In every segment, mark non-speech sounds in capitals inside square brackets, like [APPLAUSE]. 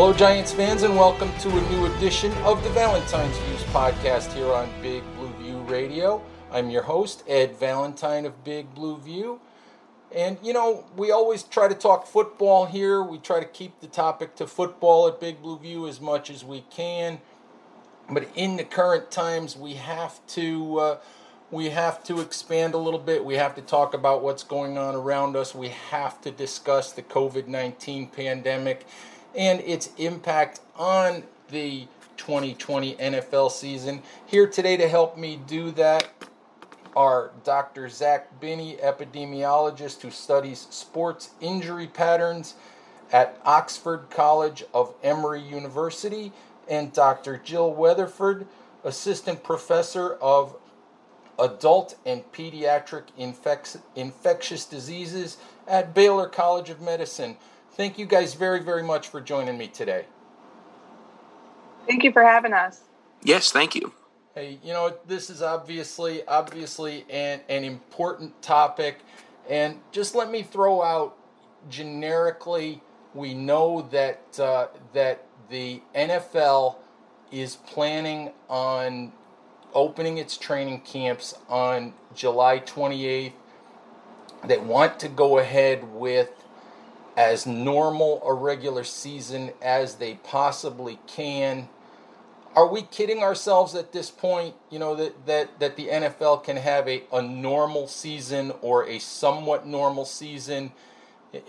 Hello, Giants fans, and welcome to a new edition of the Valentine's Views podcast here on Big Blue View Radio. I'm your host, Ed Valentine of Big Blue View. And, you know, we always try to talk football here. We try to keep the topic to football at Big Blue View as much as we can. But in the current times, we have to. Uh, we have to expand a little bit. We have to talk about what's going on around us. We have to discuss the COVID 19 pandemic and its impact on the 2020 NFL season. Here today to help me do that are Dr. Zach Binney, epidemiologist who studies sports injury patterns at Oxford College of Emory University, and Dr. Jill Weatherhead, assistant professor of adult and pediatric infectious diseases at Baylor College of Medicine. Thank you guys very, very much for joining me today. Thank you for having us. Yes, thank you. Hey, you know, this is obviously obviously an, an important topic. And just let me throw out generically, we know that uh, that the NFL is planning on opening its training camps on July 28th. They want to go ahead with as normal a regular season as they possibly can. Are we kidding ourselves at this point? You know that that that the NFL can have a, a normal season or a somewhat normal season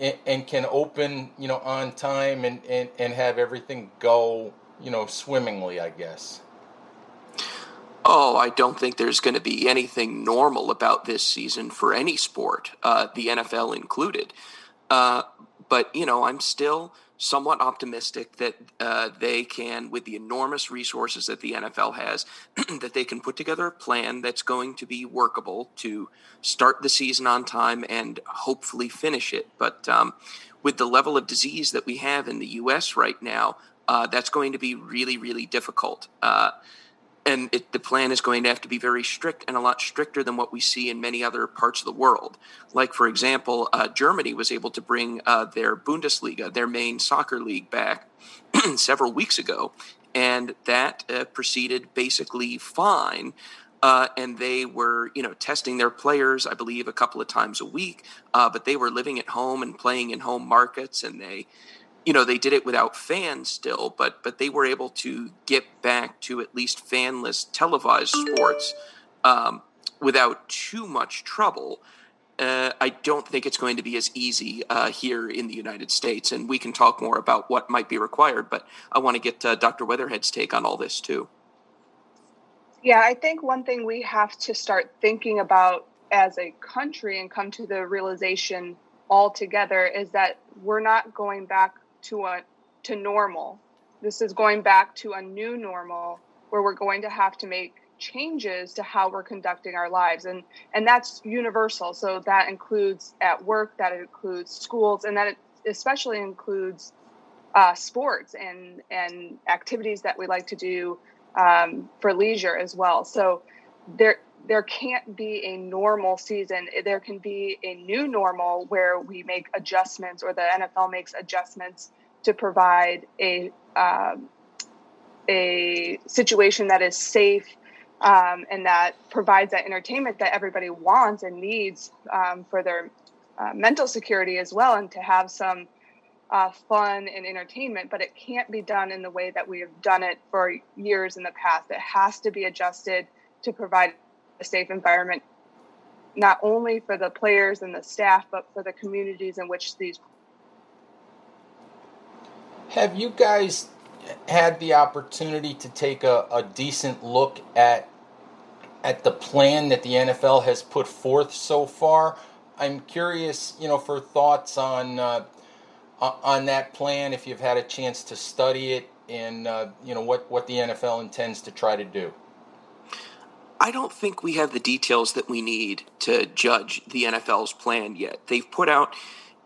and, and can open, you know, on time and, and, and have everything go, you know, swimmingly, I guess. Oh, I don't think there's going to be anything normal about this season for any sport, uh, the NFL included. Uh, but you know, I'm still somewhat optimistic that uh, they can, with the enormous resources that the NFL has, [CLEARS THROAT] that they can put together a plan that's going to be workable to start the season on time and hopefully finish it. But um, with the level of disease that we have in the U.S. right now, uh, that's going to be really, really difficult. Uh, and it, the plan is going to have to be very strict and a lot stricter than what we see in many other parts of the world. Like, for example, uh, Germany was able to bring uh, their Bundesliga, their main soccer league, back [CLEARS THROAT] several weeks ago, and that uh, proceeded basically fine. Uh, and they were, you know, testing their players, I believe, a couple of times a week. Uh, but they were living at home and playing in home markets, and they you know they did it without fans still but but they were able to get back to at least fanless televised sports um, without too much trouble uh, I don't think it's going to be as easy uh, here in the United States, and we can talk more about what might be required. But I want to get uh, Dr. Weatherhead's take on all this too. Yeah, I think one thing we have to start thinking about as a country and come to the realization all together is that we're not going back to a to normal. This is going back to a new normal where we're going to have to make changes to how we're conducting our lives and and that's universal so that includes at work that includes schools and that especially includes uh, sports and and activities that we like to do um, for leisure as well. So there there can't be a normal season. There can be a new normal where we make adjustments, or the NFL makes adjustments to provide a um, a situation that is safe um, and that provides that entertainment that everybody wants and needs um, for their uh, mental security as well, and to have some uh, fun and entertainment. But it can't be done in the way that we have done it for years in the past. It has to be adjusted to provide a safe environment, not only for the players and the staff, but for the communities in which these. Have you guys had the opportunity to take a, a decent look at at the plan that the NFL has put forth so far. I'm curious, you know, for thoughts on uh, on that plan. If you've had a chance to study it, and uh, you know what what the NFL intends to try to do. I don't think we have the details that we need to judge the NFL's plan yet. They've put out,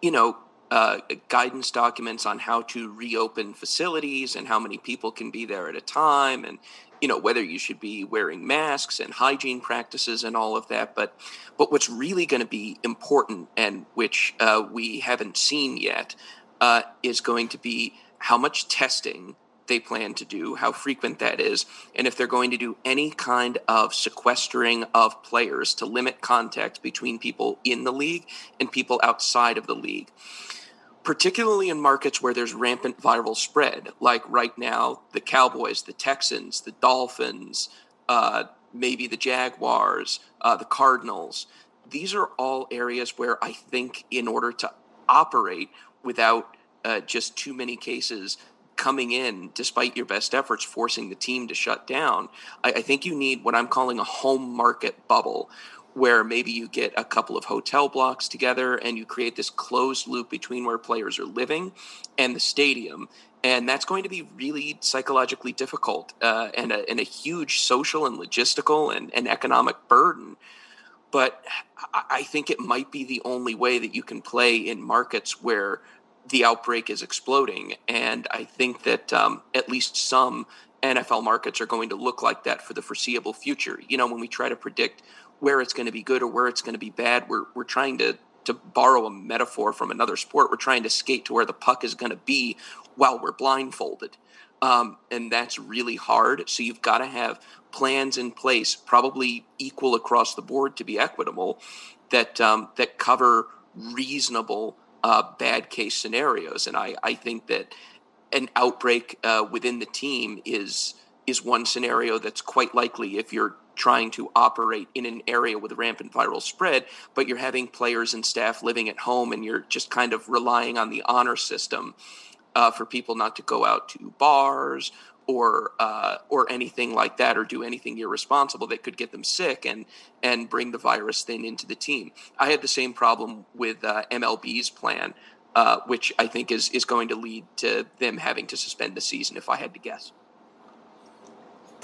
you know, uh, guidance documents on how to reopen facilities and how many people can be there at a time and you know whether you should be wearing masks and hygiene practices and all of that but but what's really going to be important and which uh, we haven't seen yet uh, is going to be how much testing they plan to do, how frequent that is, and if they're going to do any kind of sequestering of players to limit contact between people in the league and people outside of the league particularly in markets where there's rampant viral spread, like right now, the Cowboys, the Texans, the Dolphins, uh, maybe the Jaguars, uh, the Cardinals. These are all areas where I think, in order to operate without uh, just too many cases coming in, despite your best efforts, forcing the team to shut down, I, I think you need what I'm calling a home market bubble, where maybe you get a couple of hotel blocks together and you create this closed loop between where players are living and the stadium. And that's going to be really psychologically difficult uh, and, a, and, a, huge social and logistical and, and economic burden. But I think it might be the only way that you can play in markets where the outbreak is exploding. And I think that um, at least some NFL markets are going to look like that for the foreseeable future. You know, when we try to predict where it's going to be good or where it's going to be bad. We're we're trying to to borrow a metaphor from another sport. We're trying to skate to where the puck is going to be while we're blindfolded, um, and that's really hard. So you've got to have plans in place, probably equal across the board to be equitable, that um, that cover reasonable uh, bad case scenarios. And I I think that an outbreak uh, within the team is is one scenario that's quite likely if you're trying to operate in an area with rampant viral spread, but you're having players and staff living at home and you're just kind of relying on the honor system uh, for people not to go out to bars or uh, or anything like that or do anything irresponsible that could get them sick and and bring the virus then into the team. I had the same problem with uh, MLB's plan, uh, which I think is is going to lead to them having to suspend the season if I had to guess.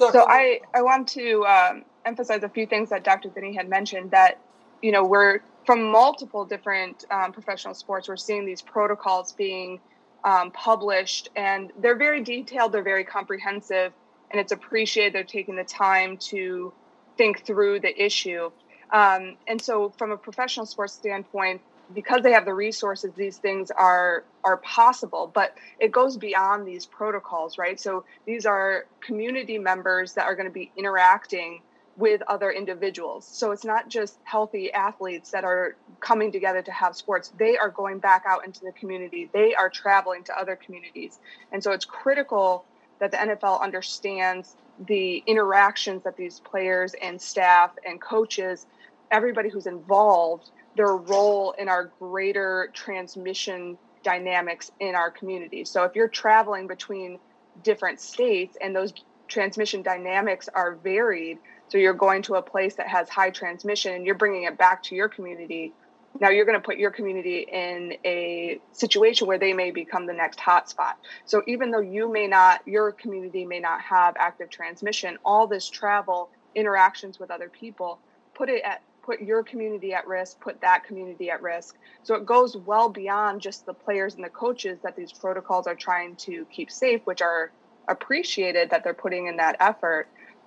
So I, I want to um, emphasize a few things that Dr. Binney had mentioned that, you know, we're from multiple different um, professional sports, we're seeing these protocols being um, published and they're very detailed, they're very comprehensive, and it's appreciated they're taking the time to think through the issue. Um, and so, from a professional sports standpoint, because they have the resources these things are are possible but it goes beyond these protocols right so these are community members that are going to be interacting with other individuals. So it's not just healthy athletes that are coming together to have sports. They are going back out into the community. They are traveling to other communities. And so it's critical that the NFL understands the interactions that these players and staff and coaches everybody who's involved their role in our greater transmission dynamics in our community. So if you're traveling between different states and those transmission dynamics are varied, so you're going to a place that has high transmission and you're bringing it back to your community. Now you're going to put your community in a situation where they may become the next hotspot. So even though you may not, your community may not have active transmission, all this travel, interactions with other people, put it at put your community at risk, put that community at risk. So it goes well beyond just the players and the coaches that these protocols are trying to keep safe, which are appreciated that they're putting in that effort.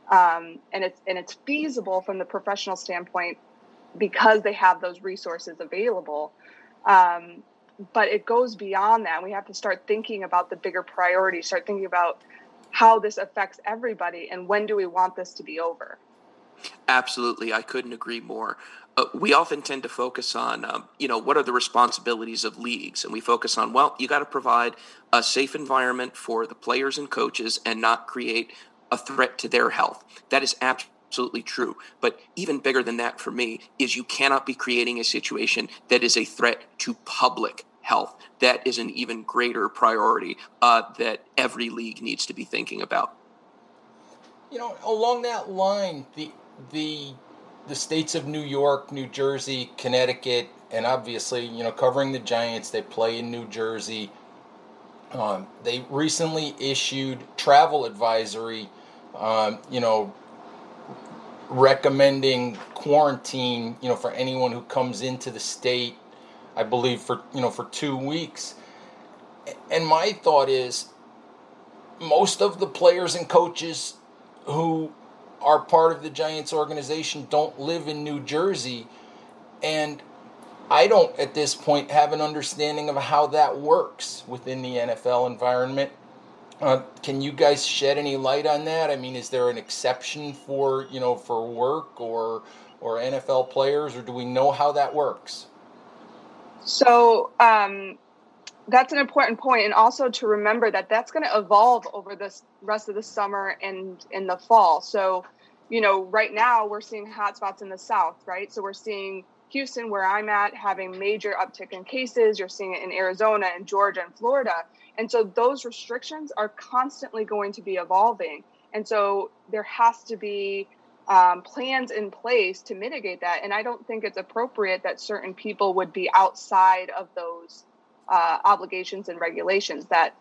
Um, and it's and it's feasible from the professional standpoint because they have those resources available. Um, but it goes beyond that. We have to start thinking about the bigger priorities, start thinking about how this affects everybody and when do we want this to be over. Absolutely, I couldn't agree more. Uh, we often tend to focus on, um, you know, what are the responsibilities of leagues, and we focus on, well, you got to provide a safe environment for the players and coaches, and not create a threat to their health. That is absolutely true. But even bigger than that for me is you cannot be creating a situation that is a threat to public health. That is an even greater priority uh, that every league needs to be thinking about. You know, along that line, the the the states of New York, New Jersey, Connecticut, and obviously, you know, covering the Giants, they play in New Jersey. Um, they recently issued travel advisory, um, you know, recommending quarantine, you know, for anyone who comes into the state. I believe for you know for two weeks. And my thought is, most of the players and coaches who are part of the Giants organization don't live in New Jersey. And I don't, at this point, have an understanding of how that works within the NFL environment. Uh, can you guys shed any light on that? I mean, is there an exception for you know for work or or NFL players, or do we know how that works? So um, that's an important point and also to remember that that's going to evolve over the rest of the summer and in the fall so you know right now we're seeing hotspots in the south right so we're seeing houston where i'm at having major uptick in cases you're seeing it in arizona and georgia and florida and so those restrictions are constantly going to be evolving and so there has to be um, plans in place to mitigate that and i don't think it's appropriate that certain people would be outside of those uh, obligations and regulations that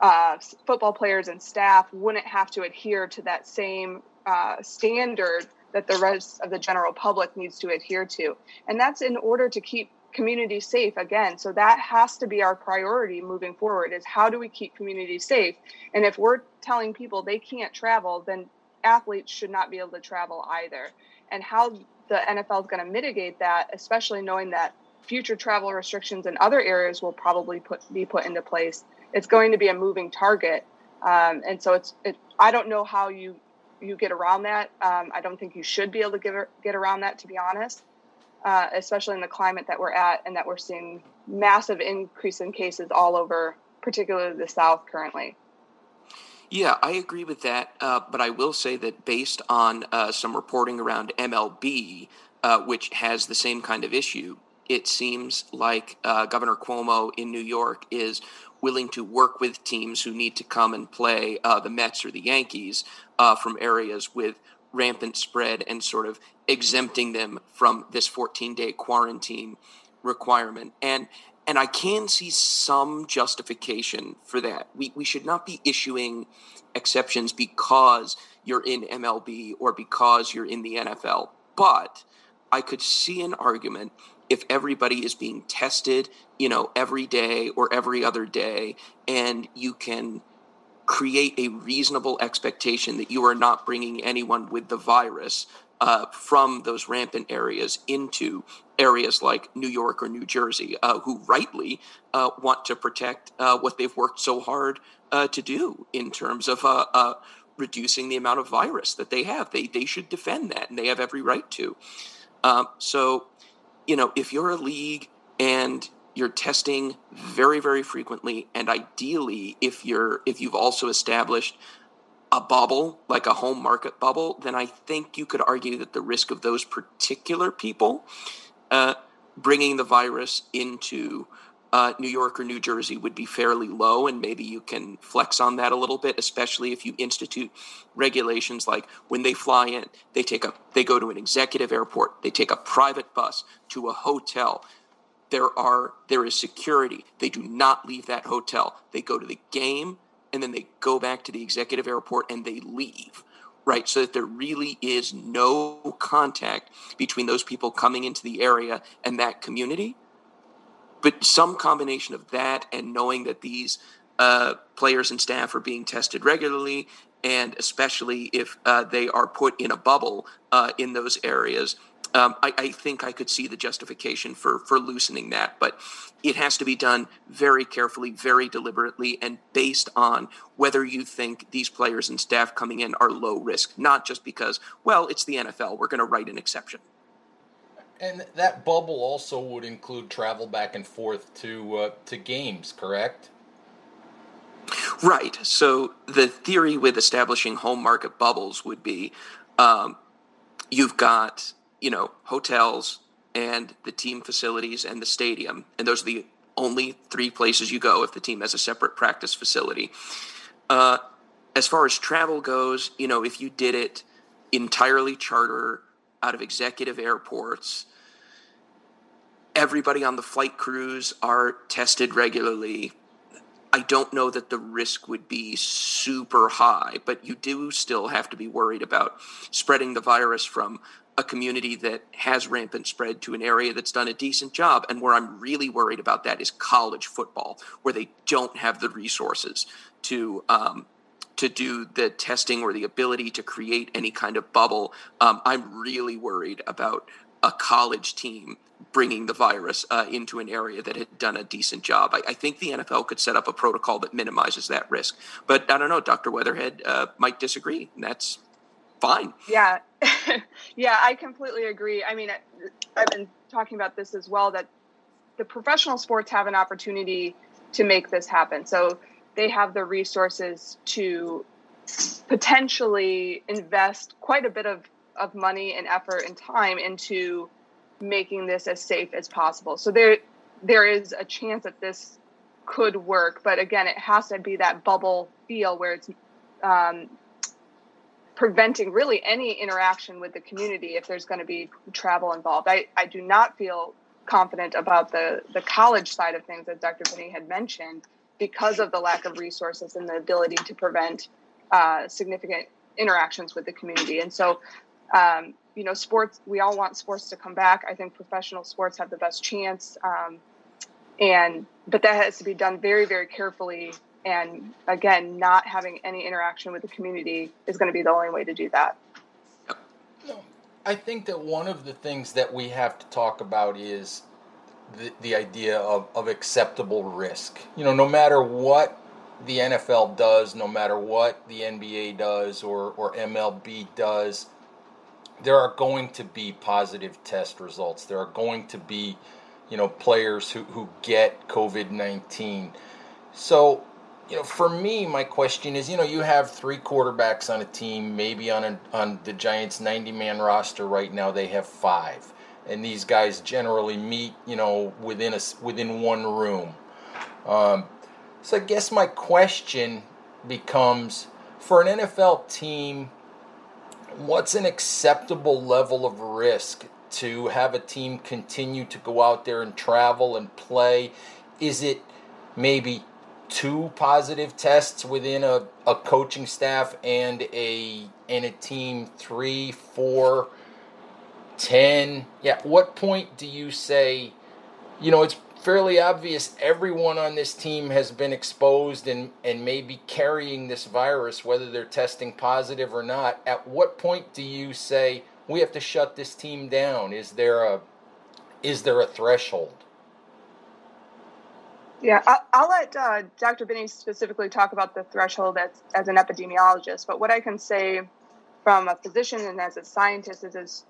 uh, football players and staff wouldn't have to adhere to that same uh, standard that the rest of the general public needs to adhere to. And that's in order to keep communities safe again. So that has to be our priority moving forward is how do we keep communities safe? And if we're telling people they can't travel, then athletes should not be able to travel either. And how the NFL is going to mitigate that, especially knowing that future travel restrictions in other areas will probably put be put into place. It's going to be a moving target, um, and so it's. It, I don't know how you you get around that. Um, I don't think you should be able to get get around that, to be honest. Uh, especially in the climate that we're at, and that we're seeing massive increase in cases all over, particularly the South currently. Yeah, I agree with that. Uh, but I will say that based on uh, some reporting around MLB, uh, which has the same kind of issue, it seems like uh, Governor Cuomo in New York is willing to work with teams who need to come and play uh, the Mets or the Yankees from areas with rampant spread and sort of exempting them from this 14 day quarantine requirement. And and I can see some justification for that. We, we should not be issuing exceptions because you're in MLB or because you're in the NFL. But I could see an argument if everybody is being tested, you know, every day or every other day, and you can create a reasonable expectation that you are not bringing anyone with the virus uh, from those rampant areas into areas like New York or New Jersey, uh, who rightly uh, want to protect uh, what they've worked so hard uh, to do in terms of uh, reducing the amount of virus that they have. They they should defend that, and they have every right to. Um, so you know, if you're a league and you're testing very very frequently and ideally if you're if you've also established a bubble like a home market bubble then i think you could argue that the risk of those particular people uh, bringing the virus into uh, New York or New Jersey would be fairly low, and maybe you can flex on that a little bit, especially if you institute regulations like when they fly in, they take a they go to an executive airport, they take a private bus to a hotel. There are there is security. They do not leave that hotel. They go to the game and then they go back to the executive airport and they leave right? So that there really is no contact between those people coming into the area and that community. But some combination of that and knowing that these uh, players and staff are being tested regularly, and especially if uh, they are put in a bubble uh, in those areas, um, I, I, think I could see the justification for for loosening that, but it has to be done very carefully, very deliberately, and based on whether you think these players and staff coming in are low risk, not just because, well, it's the NFL, we're going to write an exception. And that bubble also would include travel back and forth to uh, to games, correct? Right. So the theory with establishing home market bubbles would be um, you've got you know, hotels and the team facilities and the stadium. And those are the only three places you go if the team has a separate practice facility. Uh, as far as travel goes, you know, if you did it entirely charter out of executive airports, everybody on the flight crews are tested regularly. I don't know that the risk would be super high, but you do still have to be worried about spreading the virus from a community that has rampant spread to an area that's done a decent job. And where I'm really worried about that is college football, where they don't have the resources to um, to do the testing or the ability to create any kind of bubble. Um, I'm really worried about a college team bringing the virus uh, into an area that had done a decent job. I, I, think the NFL could set up a protocol that minimizes that risk. But I don't know, Dr. Weatherhead uh, might disagree, and that's fine. Yeah, [LAUGHS] [LAUGHS] yeah, I completely agree. I mean, I've been talking about this as well that the professional sports have an opportunity to make this happen. So they have the resources to potentially invest quite a bit of, of money and effort and time into making this as safe as possible. So there there is a chance that this could work, but again, it has to be that bubble feel where it's um, preventing really any interaction with the community if there's going to be travel involved. I, I do not feel confident about the, the college side of things, as Dr. Binney had mentioned, because of the lack of resources and the ability to prevent uh, significant interactions with the community. And so, um, you know, sports, we all want sports to come back. I think professional sports have the best chance. Um, and, but that has to be done very, very carefully and again not having any interaction with the community is going to be the only way to do that. I think that one of the things that we have to talk about is the, the idea of, of acceptable risk. You know no matter what the nfl does no matter what the nba does or, or mlb does there are going to be positive test results. There are going to be you know players who, who get covid-19 so you know, for me, my question is, you know, you have three quarterbacks on a team. Maybe on a, on the Giants' 90-man roster right now, they have five, and these guys generally meet, you know, within a within one room. Um, so I guess my question becomes, for an NFL team, what's an acceptable level of risk to have a team continue to go out there and travel and play? Is it maybe two positive tests within a, a coaching staff and a and a team three, four, ten. Yeah, what point do you say, you know, it's fairly obvious everyone on this team has been exposed and, and may be carrying this virus, whether they're testing positive or not. At what point do you say we have to shut this team down? Is there a is there a threshold? Yeah, I'll, I'll let uh, Dr. Binney specifically talk about the threshold as, as an epidemiologist. But what I can say from a physician and as a scientist is, is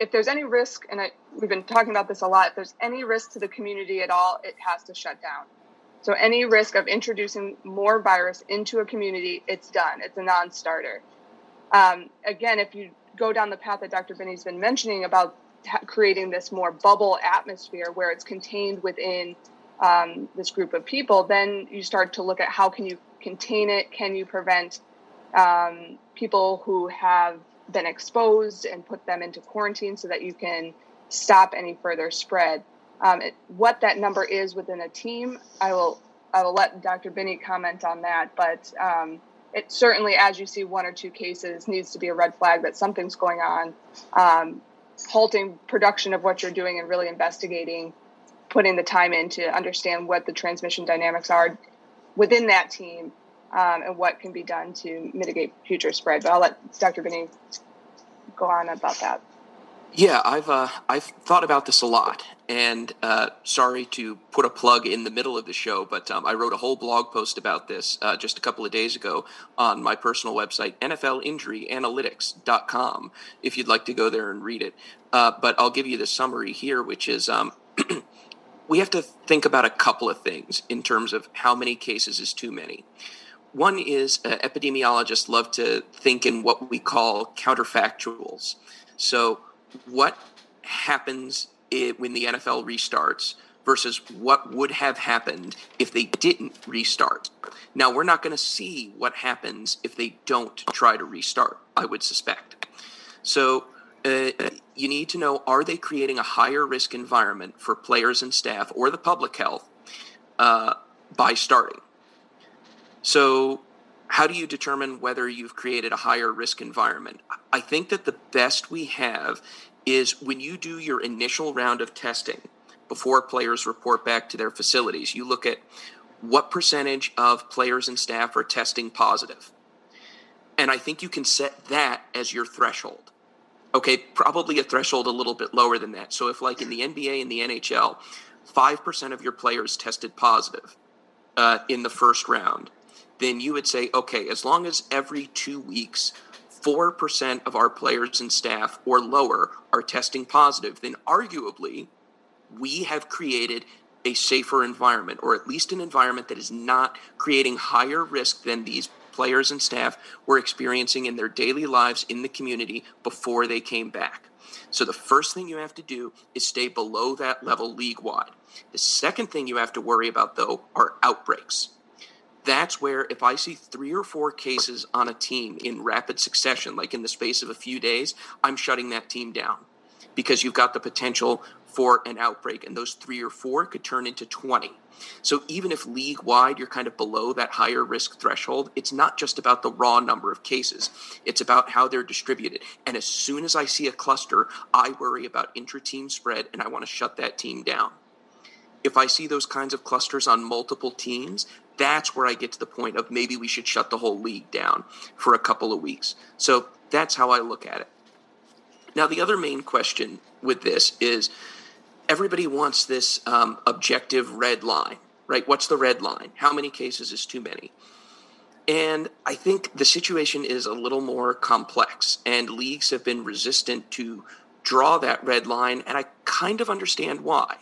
if there's any risk, and I, we've been talking about this a lot, if there's any risk to the community at all, it has to shut down. So any risk of introducing more virus into a community, it's done. It's a non-starter. Um, again, if you go down the path that Dr. Binney's been mentioning about creating this more bubble atmosphere where it's contained within um, this group of people, then you start to look at how can you contain it? Can you prevent um, people who have been exposed and put them into quarantine so that you can stop any further spread? Um, it, what that number is within a team, I will I will let Dr. Binney comment on that. But um, it certainly, as you see one or two cases, needs to be a red flag that something's going on. Um, halting production of what you're doing and really investigating, putting the time in to understand what the transmission dynamics are within that team um, and what can be done to mitigate future spread. But I'll let Dr. Binney go on about that. Yeah, I've uh, I've thought about this a lot, and uh, sorry to put a plug in the middle of the show, but um, I wrote a whole blog post about this uh, just a couple of days ago on my personal website, NFLInjuryAnalytics.com, if you'd like to go there and read it. Uh, but I'll give you the summary here, which is um, [CLEARS THROAT] we have to think about a couple of things in terms of how many cases is too many. One is uh, epidemiologists love to think in what we call counterfactuals. So what happens when the NFL restarts versus what would have happened if they didn't restart. Now, we're not going to see what happens if they don't try to restart, I would suspect. So, uh, you need to know are they creating a higher risk environment for players and staff or the public health uh, by starting? So, how do you determine whether you've created a higher risk environment? I think that the best we have is when you do your initial round of testing before players report back to their facilities, you look at what percentage of players and staff are testing positive. And I think you can set that as your threshold. Okay, probably a threshold a little bit lower than that. So if, like in the NBA and the NHL, 5% of your players tested positive uh, in the first round, then you would say, okay, as long as every two weeks, 4% of our players and staff or lower are testing positive, then arguably we have created a safer environment, or at least an environment that is not creating higher risk than these players and staff were experiencing in their daily lives in the community before they came back. So the first thing you have to do is stay below that level league wide. The second thing you have to worry about, though, are outbreaks that's where if I see three or four cases on a team in rapid succession, like in the space of a few days, I'm shutting that team down because you've got the potential for an outbreak, and those three or four could turn into 20. So even if league wide you're kind of below that higher risk threshold, it's not just about the raw number of cases, it's about how they're distributed. And as soon as I see a cluster, I worry about intra team spread and I want to shut that team down. If I see those kinds of clusters on multiple teams, that's where I get to the point of maybe we should shut the whole league down for a couple of weeks. So that's how I look at it. Now, the other main question with this is everybody wants this um, objective red line, right? What's the red line? How many cases is too many? And I think the situation is a little more complex, and leagues have been resistant to draw that red line, and I kind of understand why.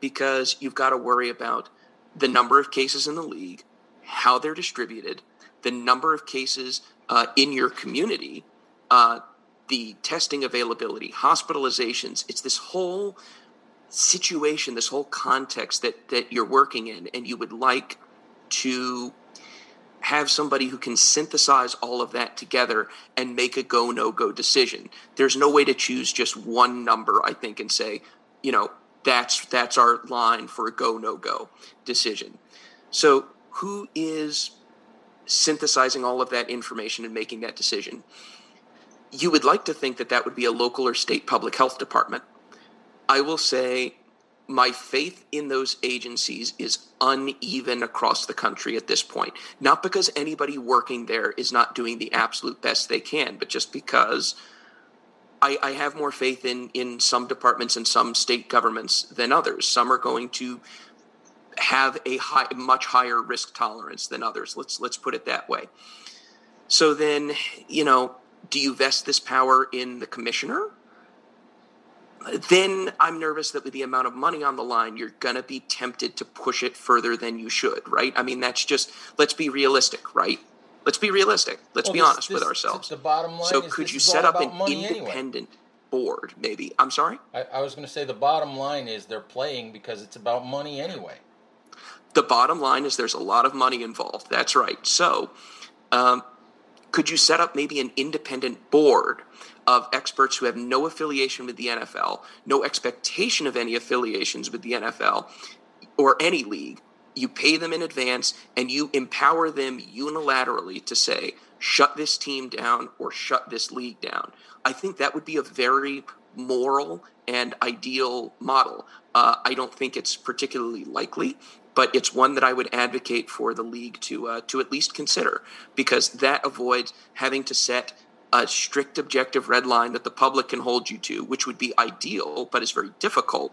Because you've got to worry about the number of cases in the league, how they're distributed, the number of cases uh, in your community, uh, the testing availability, hospitalizations. It's this whole situation, this whole context that that you're working in, and you would like to have somebody who can synthesize all of that together and make a go no go decision. There's no way to choose just one number, I think, and say, you know, that's that's our line for a go no go decision. So who is synthesizing all of that information and making that decision? You would like to think that that would be a local or state public health department. I will say my faith in those agencies is uneven across the country at this point. Not because anybody working there is not doing the absolute best they can, but just because I, I, have more faith in in some departments and some state governments than others. Some are going to have a high, much higher risk tolerance than others. Let's let's put it that way. So then, you know, do you vest this power in the commissioner? Then I'm nervous that with the amount of money on the line, you're going to be tempted to push it further than you should, right? I mean, that's just let's be realistic, right? Let's be realistic. Let's well, be this, honest this, with ourselves. The bottom line. So, could you set up an independent anyway. board? Maybe. I'm sorry. I, I was going to say the bottom line is they're playing because it's about money anyway. The bottom line is there's a lot of money involved. That's right. So, um, could you set up maybe an independent board of experts who have no affiliation with the NFL, no expectation of any affiliations with the NFL or any league, you pay them in advance and you empower them unilaterally to say, shut this team down or shut this league down. I think that would be a very moral and ideal model. Uh, I don't think it's particularly likely, but it's one that I would advocate for the league to uh, to at least consider because that avoids having to set a strict objective red line that the public can hold you to, which would be ideal, but is very difficult.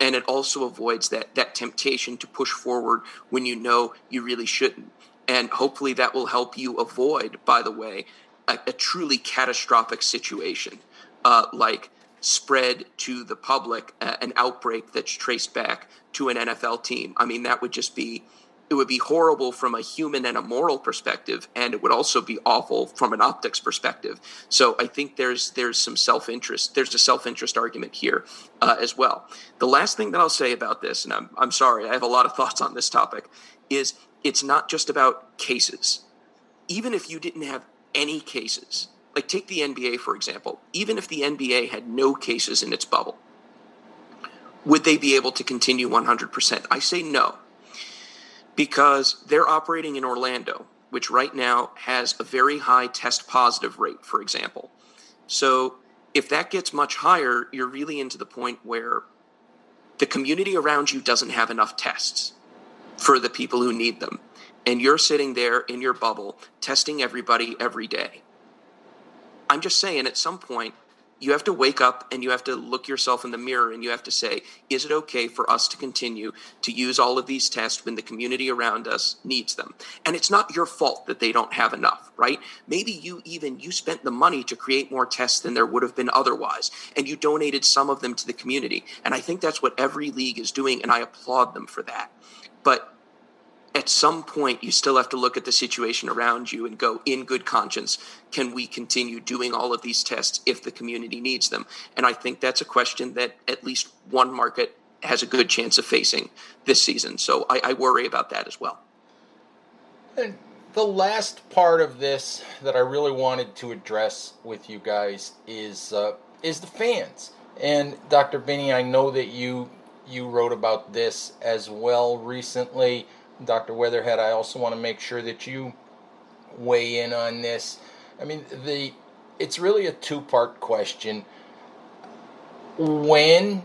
And it also avoids that that temptation to push forward when you know you really shouldn't. And hopefully that will help you avoid, by the way, a, a truly catastrophic situation uh, like spread to the public uh, an outbreak that's traced back to an NFL team. I mean, that would just be it would be horrible from a human and a moral perspective, and it would also be awful from an optics perspective. So I think there's there's some self interest. There's a self interest argument here uh, as well. The last thing that I'll say about this, and I'm I'm sorry, I have a lot of [LAUGHS] thoughts on this topic, is it's not just about cases. Even if you didn't have any cases, like take the NBA for example, even if the NBA had no cases in its bubble, would they be able to continue 100%? I say no because they're operating in Orlando, which right now has a very high test positive rate, for example. So if that gets much higher, you're really into the point where the community around you doesn't have enough tests for the people who need them. And you're sitting there in your bubble testing everybody every day. I'm just saying, at some point, you have to wake up and you have to look yourself in the mirror and you have to say, is it okay for us to continue to use all of these tests when the community around us needs them? And it's not your fault that they don't have enough, right? Maybe you even you spent the money to create more tests than there would have been otherwise, and you donated some of them to the community. And I think that's what every league is doing, and I applaud them for that. But at some point you still have to look at the situation around you and go in good conscience can we continue doing all of these tests if the community needs them? And i think that's a question that at least one market has a good chance of facing this season. So i, I worry about that as well. And the last part of this that i really wanted to address with you guys is uh, is the fans. And dr binney i know that you you wrote about this as well recently Dr. Weatherhead, I also want to make sure that you weigh in on this. I mean, the it's really a two-part question. When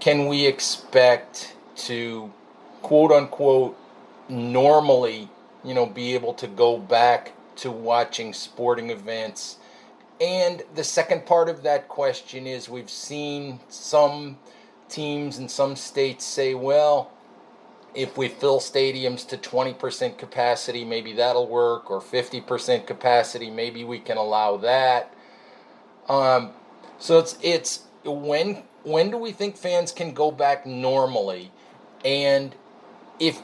can we expect to quote unquote normally, you know, be able to go back to watching sporting events? And the second part of that question is we've seen some teams in some states say, well, if we fill stadiums to 20% capacity, maybe that'll work, or 50% capacity, maybe we can allow that. Um, so it's it's when when do we think fans can go back normally, and if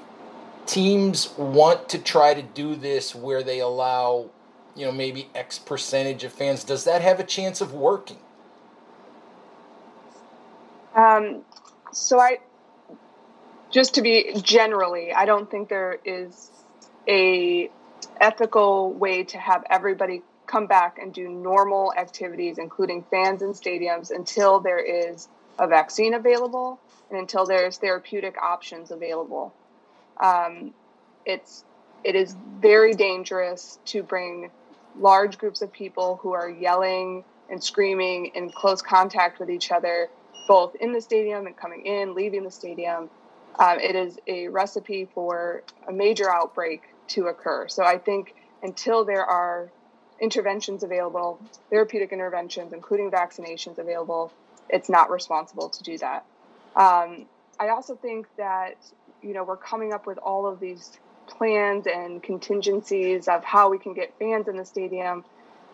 teams want to try to do this where they allow, you know, maybe X percentage of fans, does that have a chance of working? Um, so I just to be generally, I don't think there is a ethical way to have everybody come back and do normal activities, including fans in stadiums, until there is a vaccine available and until there's therapeutic options available. Um, it's it is very dangerous to bring large groups of people who are yelling and screaming in close contact with each other, both in the stadium and coming in, leaving the stadium um, it is a recipe for a major outbreak to occur. So I think until there are interventions available, therapeutic interventions, including vaccinations available, it's not responsible to do that. Um, I also think that you know we're coming up with all of these plans and contingencies of how we can get fans in the stadium,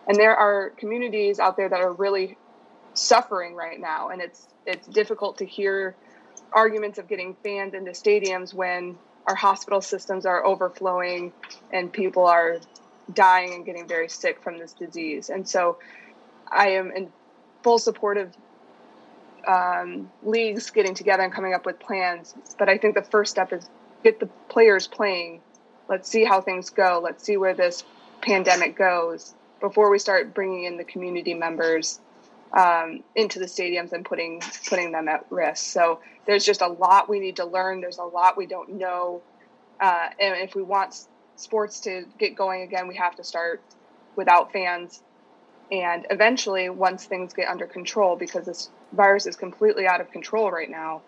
and there are communities out there that are really suffering right now, and it's it's difficult to hear arguments of getting fans into stadiums when our hospital systems are overflowing and people are dying and getting very sick from this disease. And so I am in full support of um, leagues getting together and coming up with plans. But I think the first step is get the players playing. Let's see how things go. Let's see where this pandemic goes before we start bringing in the community members um, into the stadiums and putting putting them at risk. So there's just a lot we need to learn. There's a lot we don't know. Uh, and if we want sports to get going again, we have to start without fans. And eventually, once things get under control, because this virus is completely out of control right now,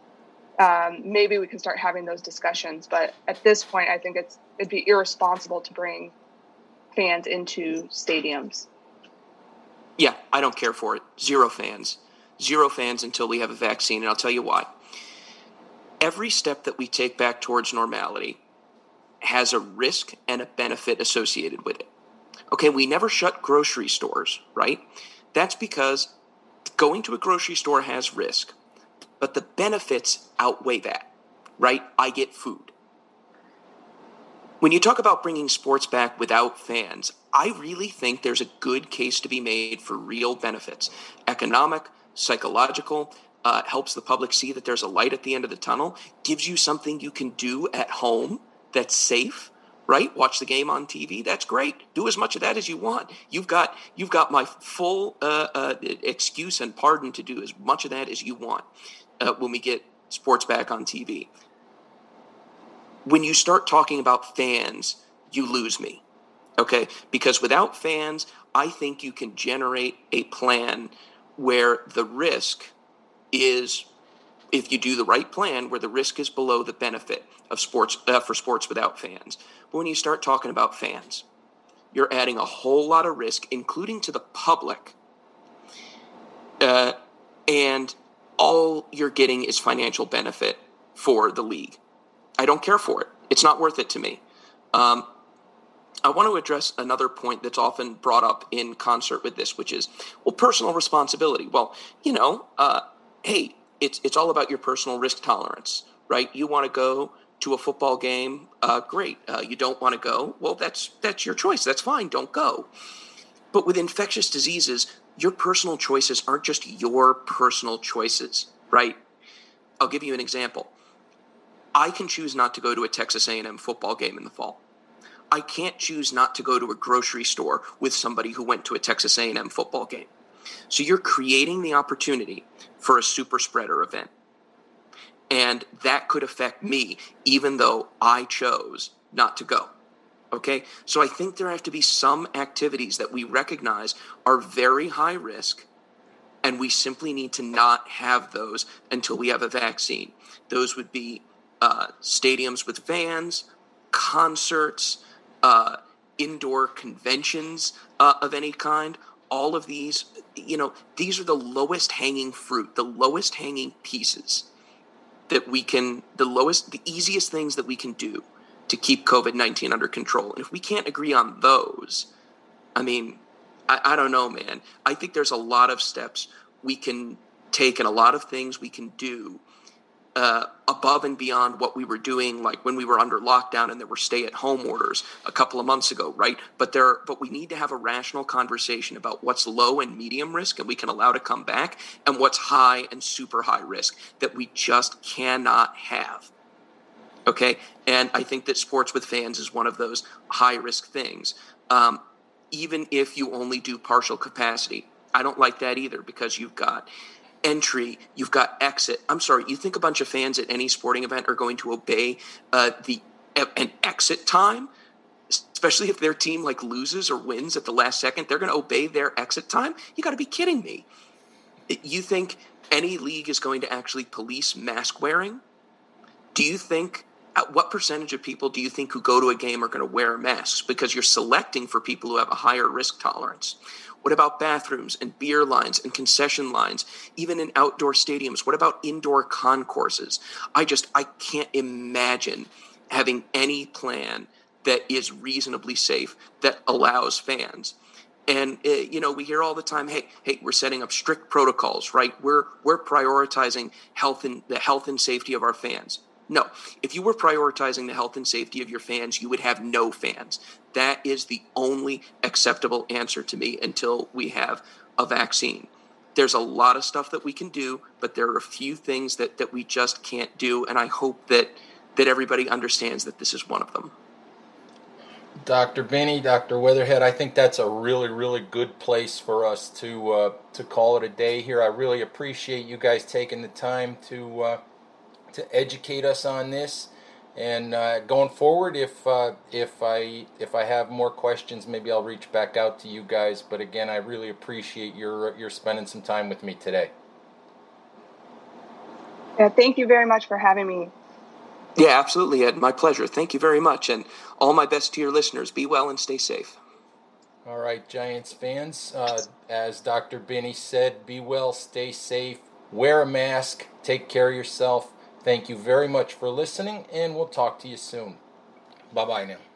um, maybe we can start having those discussions. But at this point, I think it's it'd be irresponsible to bring fans into stadiums. Yeah, I don't care for it. Zero fans. Zero fans until we have a vaccine, and I'll tell you why. Every step that we take back towards normality has a risk and a benefit associated with it. Okay, we never shut grocery stores, right? That's because going to a grocery store has risk, but the benefits outweigh that, right? I get food. When you talk about bringing sports back without fans, I really think there's a good case to be made for real benefits economic, psychological, uh, helps the public see that there's a light at the end of the tunnel, gives you something you can do at home that's safe right? Watch the game on tv that's great. Do as much of that as you want. You've got you've got my full uh, uh, excuse and pardon to do as much of that as you want uh, when we get sports back on tv when you start talking about fans you lose me okay? Because without fans i think you can generate a plan where the risk is if you do the right plan where the risk is below the benefit of sports uh, for sports without fans. But when you start talking about fans you're adding a whole lot of risk including to the public uh, and all you're getting is financial benefit for the league. I don't care for it. It's not worth it to me. Um, I want to address another point that's often brought up in concert with this, which is, well, personal responsibility. Well, you know, uh, hey, it's it's all about your personal risk tolerance, right? You want to go to a football game, uh, great. Uh, you don't want to go, well, that's that's your choice. That's fine. Don't go. But with infectious diseases, your personal choices aren't just your personal choices, right? I'll give you an example. I can choose not to go to a Texas A&M football game in the fall. I can't choose not to go to a grocery store with somebody who went to a Texas A&M football game. So you're creating the opportunity for a super spreader event. And that could affect me, even though I chose not to go. Okay. So I think there have to be some activities that we recognize are very high risk, and we simply need to not have those until we have a vaccine. Those would be uh, stadiums with fans, concerts, uh, indoor conventions uh, of any kind all of these, you know, these are the lowest hanging fruit, the lowest hanging pieces that we can, the lowest, the easiest things that we can do to keep COVID 19 under control. And if we can't agree on those, I mean, I, I don't know, man. I think there's a lot of steps we can take and a lot of things we can do uh, above and beyond what we were doing, like when we were under lockdown and there were stay-at-home orders a couple of months ago, right? But there, but we need to have a rational conversation about what's low and medium risk, and we can allow to come back, and what's high and super high risk that we just cannot have. Okay, and I think that sports with fans is one of those high risk things. Um, even if you only do partial capacity, I don't like that either because you've got entry, you've got exit. I'm sorry, you think a bunch of fans at any sporting event are going to obey uh, the an exit time, especially if their team like loses or wins at the last second, they're going to obey their exit time? You got to be kidding me. You think any league is going to actually police mask wearing? Do you think at what percentage of people do you think who go to a game are going to wear masks because you're selecting for people who have a higher risk tolerance? What about bathrooms and beer lines and concession lines, even in outdoor stadiums? What about indoor concourses? I just I can't imagine having any plan that is reasonably safe that allows fans. And uh, you know, we hear all the time, "Hey, hey, we're setting up strict protocols, right? We're we're prioritizing health and the health and safety of our fans." No, if you were prioritizing the health and safety of your fans, you would have no fans. That is the only acceptable answer to me until we have a vaccine. There's a lot of stuff that we can do, but there are a few things that, that we just can't do, and I hope that that everybody understands that this is one of them. Dr. Benny, Dr. Weatherhead, I think that's a really, really good place for us to uh, to call it a day here. I really appreciate you guys taking the time to uh, to educate us on this And uh, going forward, if uh, if I if I have more questions, maybe I'll reach back out to you guys. But again, I really appreciate your your spending some time with me today. Yeah, thank you very much for having me. Yeah, absolutely, Ed. My pleasure. Thank you very much, and all my best to your listeners. Be well and stay safe. All right, Giants fans. Uh, as Dr. Binney said, be well, stay safe, wear a mask, take care of yourself. Thank you very much for listening, and we'll talk to you soon. Bye bye now.